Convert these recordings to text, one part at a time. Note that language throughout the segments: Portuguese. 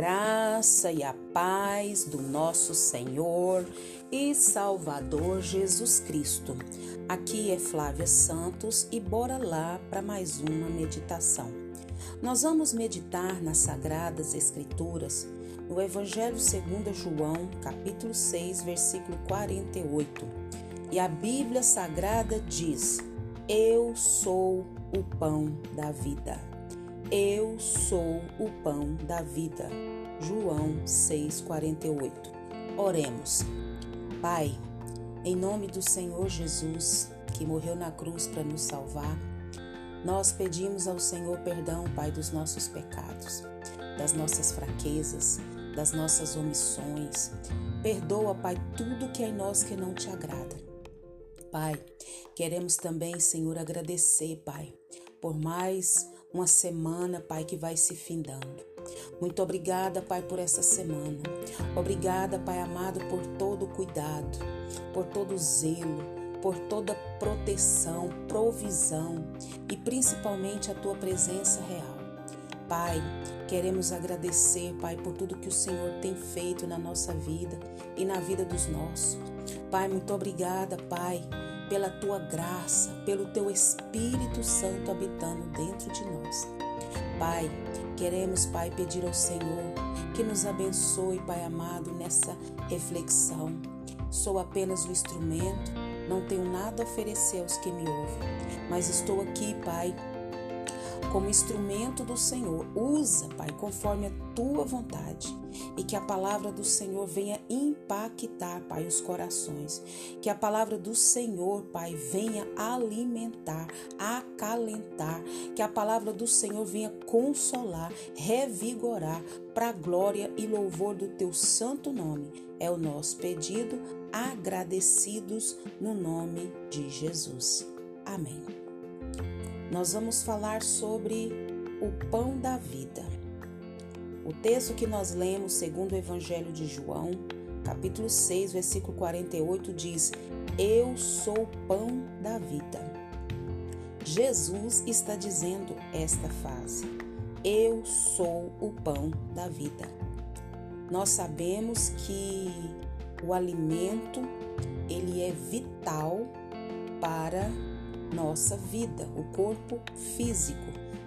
graça e a paz do nosso Senhor e Salvador Jesus Cristo. Aqui é Flávia Santos e bora lá para mais uma meditação. Nós vamos meditar nas sagradas escrituras no Evangelho segundo João, capítulo 6, versículo 48. E a Bíblia Sagrada diz: Eu sou o pão da vida. Eu sou o pão da vida. João 6:48. Oremos. Pai, em nome do Senhor Jesus, que morreu na cruz para nos salvar, nós pedimos ao Senhor perdão, Pai, dos nossos pecados, das nossas fraquezas, das nossas omissões. Perdoa, Pai, tudo que é em nós que não te agrada. Pai, queremos também, Senhor, agradecer, Pai, por mais uma semana, Pai, que vai se findando. Muito obrigada, Pai, por essa semana. Obrigada, Pai amado, por todo o cuidado, por todo o zelo, por toda proteção, provisão e principalmente a tua presença real. Pai, queremos agradecer, Pai, por tudo que o Senhor tem feito na nossa vida e na vida dos nossos. Pai, muito obrigada, Pai, pela tua graça, pelo teu Espírito Santo habitando dentro de nós. Pai, queremos, Pai, pedir ao Senhor que nos abençoe, Pai amado, nessa reflexão. Sou apenas um instrumento, não tenho nada a oferecer aos que me ouvem, mas estou aqui, Pai, como instrumento do Senhor. Usa, Pai, conforme a tua vontade. E que a palavra do Senhor venha impactar, Pai, os corações. Que a palavra do Senhor, Pai, venha alimentar, acalentar. Que a palavra do Senhor venha consolar, revigorar, para glória e louvor do teu santo nome. É o nosso pedido, agradecidos no nome de Jesus. Amém nós vamos falar sobre o pão da vida. O texto que nós lemos, segundo o Evangelho de João, capítulo 6, versículo 48, diz: Eu sou o pão da vida. Jesus está dizendo esta frase: Eu sou o pão da vida. Nós sabemos que o alimento ele é vital para nossa vida, o corpo físico.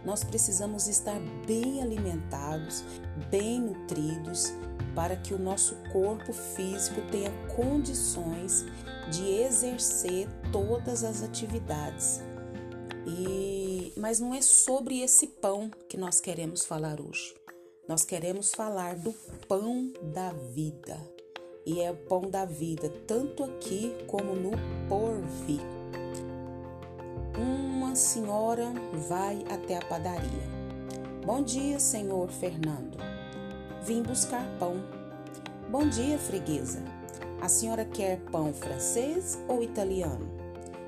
Nós precisamos estar bem alimentados, bem nutridos, para que o nosso corpo físico tenha condições de exercer todas as atividades. E mas não é sobre esse pão que nós queremos falar hoje. Nós queremos falar do pão da vida. E é o pão da vida, tanto aqui como no porvir. Senhora vai até a padaria. Bom dia, senhor Fernando. Vim buscar pão. Bom dia, freguesa. A senhora quer pão francês ou italiano?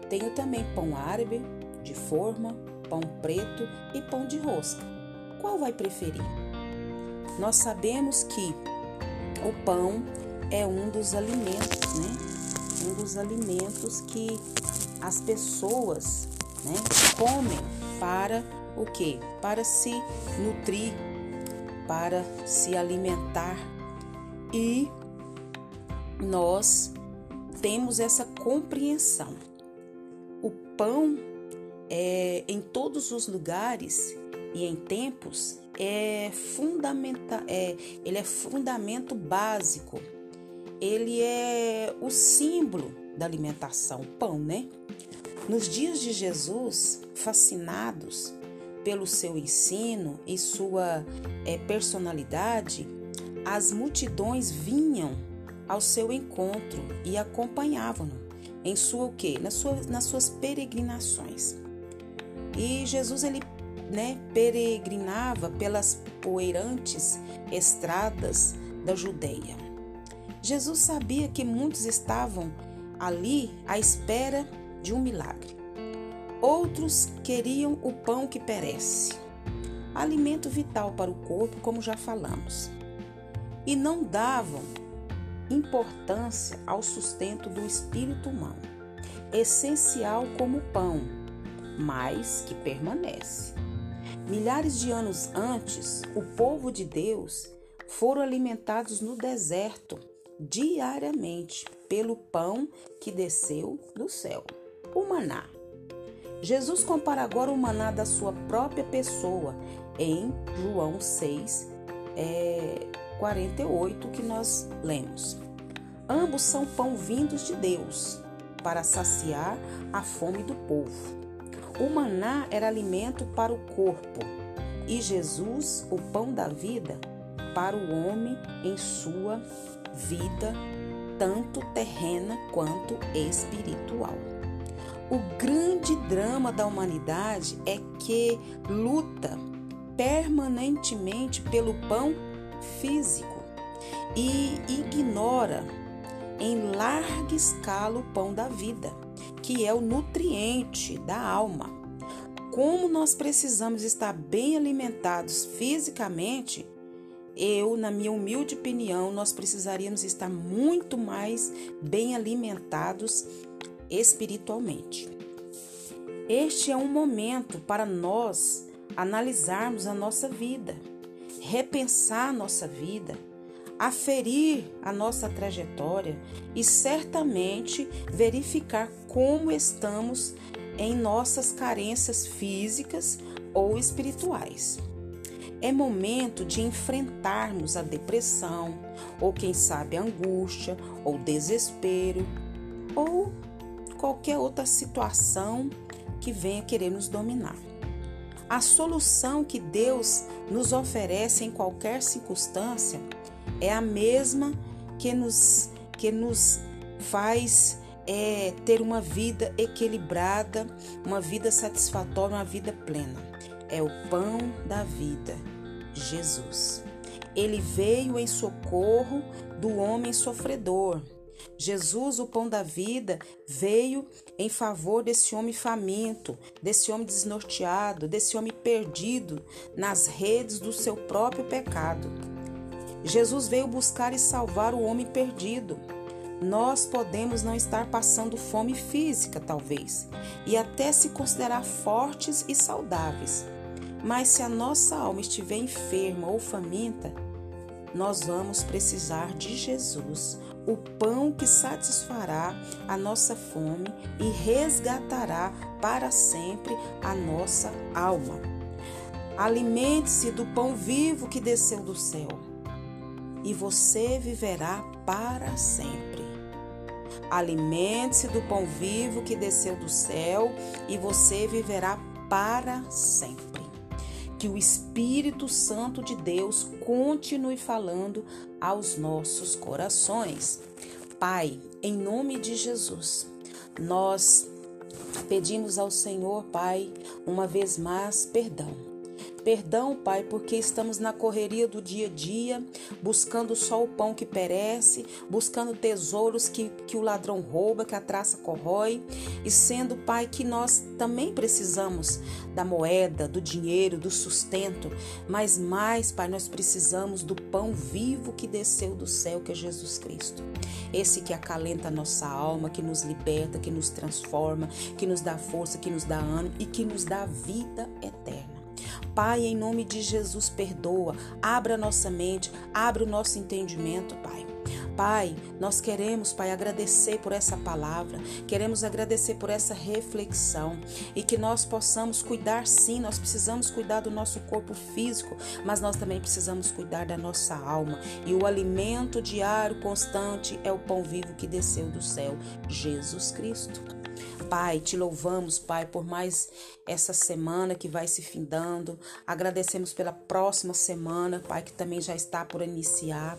Tenho também pão árabe, de forma, pão preto e pão de rosca. Qual vai preferir? Nós sabemos que o pão é um dos alimentos, né? Um dos alimentos que as pessoas né? Comem para o quê? Para se nutrir, para se alimentar. E nós temos essa compreensão. O pão é em todos os lugares e em tempos é fundamental, é, ele é fundamento básico. Ele é o símbolo da alimentação, o pão, né? Nos dias de Jesus, fascinados pelo seu ensino e sua é, personalidade, as multidões vinham ao seu encontro e acompanhavam-no em sua o quê? Nas suas, nas suas peregrinações. E Jesus ele né, peregrinava pelas poeirantes estradas da Judéia. Jesus sabia que muitos estavam ali à espera de um milagre. Outros queriam o pão que perece, alimento vital para o corpo, como já falamos, e não davam importância ao sustento do espírito humano, essencial como o pão, mas que permanece. Milhares de anos antes, o povo de Deus foram alimentados no deserto diariamente pelo pão que desceu do céu, o maná. Jesus compara agora o maná da sua própria pessoa em João 6, é, 48, que nós lemos. Ambos são pão vindos de Deus para saciar a fome do povo. O maná era alimento para o corpo e Jesus, o pão da vida, para o homem em sua vida, tanto terrena quanto espiritual. O grande drama da humanidade é que luta permanentemente pelo pão físico e ignora em larga escala o pão da vida, que é o nutriente da alma. Como nós precisamos estar bem alimentados fisicamente, eu, na minha humilde opinião, nós precisaríamos estar muito mais bem alimentados espiritualmente. Este é um momento para nós analisarmos a nossa vida, repensar a nossa vida, aferir a nossa trajetória e certamente verificar como estamos em nossas carências físicas ou espirituais. É momento de enfrentarmos a depressão, ou quem sabe a angústia, ou desespero, ou qualquer outra situação que venha querer nos dominar. A solução que Deus nos oferece em qualquer circunstância é a mesma que nos, que nos faz é, ter uma vida equilibrada, uma vida satisfatória, uma vida plena. É o pão da vida, Jesus. Ele veio em socorro do homem sofredor. Jesus, o pão da vida, veio em favor desse homem faminto, desse homem desnorteado, desse homem perdido nas redes do seu próprio pecado. Jesus veio buscar e salvar o homem perdido. Nós podemos não estar passando fome física, talvez, e até se considerar fortes e saudáveis. Mas se a nossa alma estiver enferma ou faminta, nós vamos precisar de Jesus, o pão que satisfará a nossa fome e resgatará para sempre a nossa alma. Alimente-se do pão vivo que desceu do céu, e você viverá para sempre. Alimente-se do pão vivo que desceu do céu, e você viverá para sempre que o Espírito Santo de Deus continue falando aos nossos corações. Pai, em nome de Jesus, nós pedimos ao Senhor, Pai, uma vez mais perdão Perdão, Pai, porque estamos na correria do dia a dia, buscando só o pão que perece, buscando tesouros que, que o ladrão rouba, que a traça corrói, e sendo, Pai, que nós também precisamos da moeda, do dinheiro, do sustento, mas mais, Pai, nós precisamos do pão vivo que desceu do céu, que é Jesus Cristo. Esse que acalenta a nossa alma, que nos liberta, que nos transforma, que nos dá força, que nos dá ânimo e que nos dá vida eterna. Pai, em nome de Jesus, perdoa, abra nossa mente, abre o nosso entendimento, Pai. Pai, nós queremos, Pai, agradecer por essa palavra, queremos agradecer por essa reflexão e que nós possamos cuidar, sim, nós precisamos cuidar do nosso corpo físico, mas nós também precisamos cuidar da nossa alma. E o alimento diário, constante, é o pão vivo que desceu do céu, Jesus Cristo. Pai, te louvamos, Pai, por mais essa semana que vai se findando. Agradecemos pela próxima semana, Pai, que também já está por iniciar.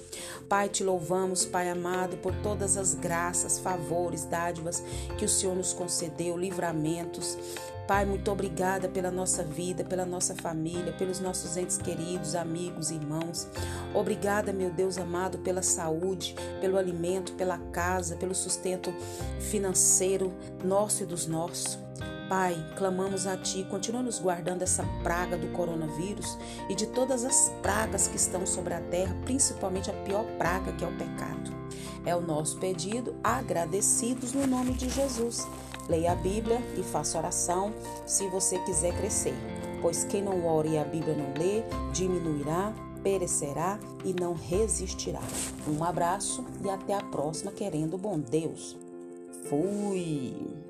Pai, te louvamos, Pai amado, por todas as graças, favores, dádivas que o Senhor nos concedeu, livramentos. Pai, muito obrigada pela nossa vida, pela nossa família, pelos nossos entes queridos, amigos, irmãos. Obrigada, meu Deus amado, pela saúde, pelo alimento, pela casa, pelo sustento financeiro nosso e dos nossos. Pai, clamamos a Ti, continua nos guardando essa praga do coronavírus e de todas as pragas que estão sobre a terra, principalmente a pior praga que é o pecado. É o nosso pedido, agradecidos no nome de Jesus. Leia a Bíblia e faça oração se você quiser crescer, pois quem não ore e a Bíblia não lê, diminuirá, perecerá e não resistirá. Um abraço e até a próxima, querendo bom Deus. Fui!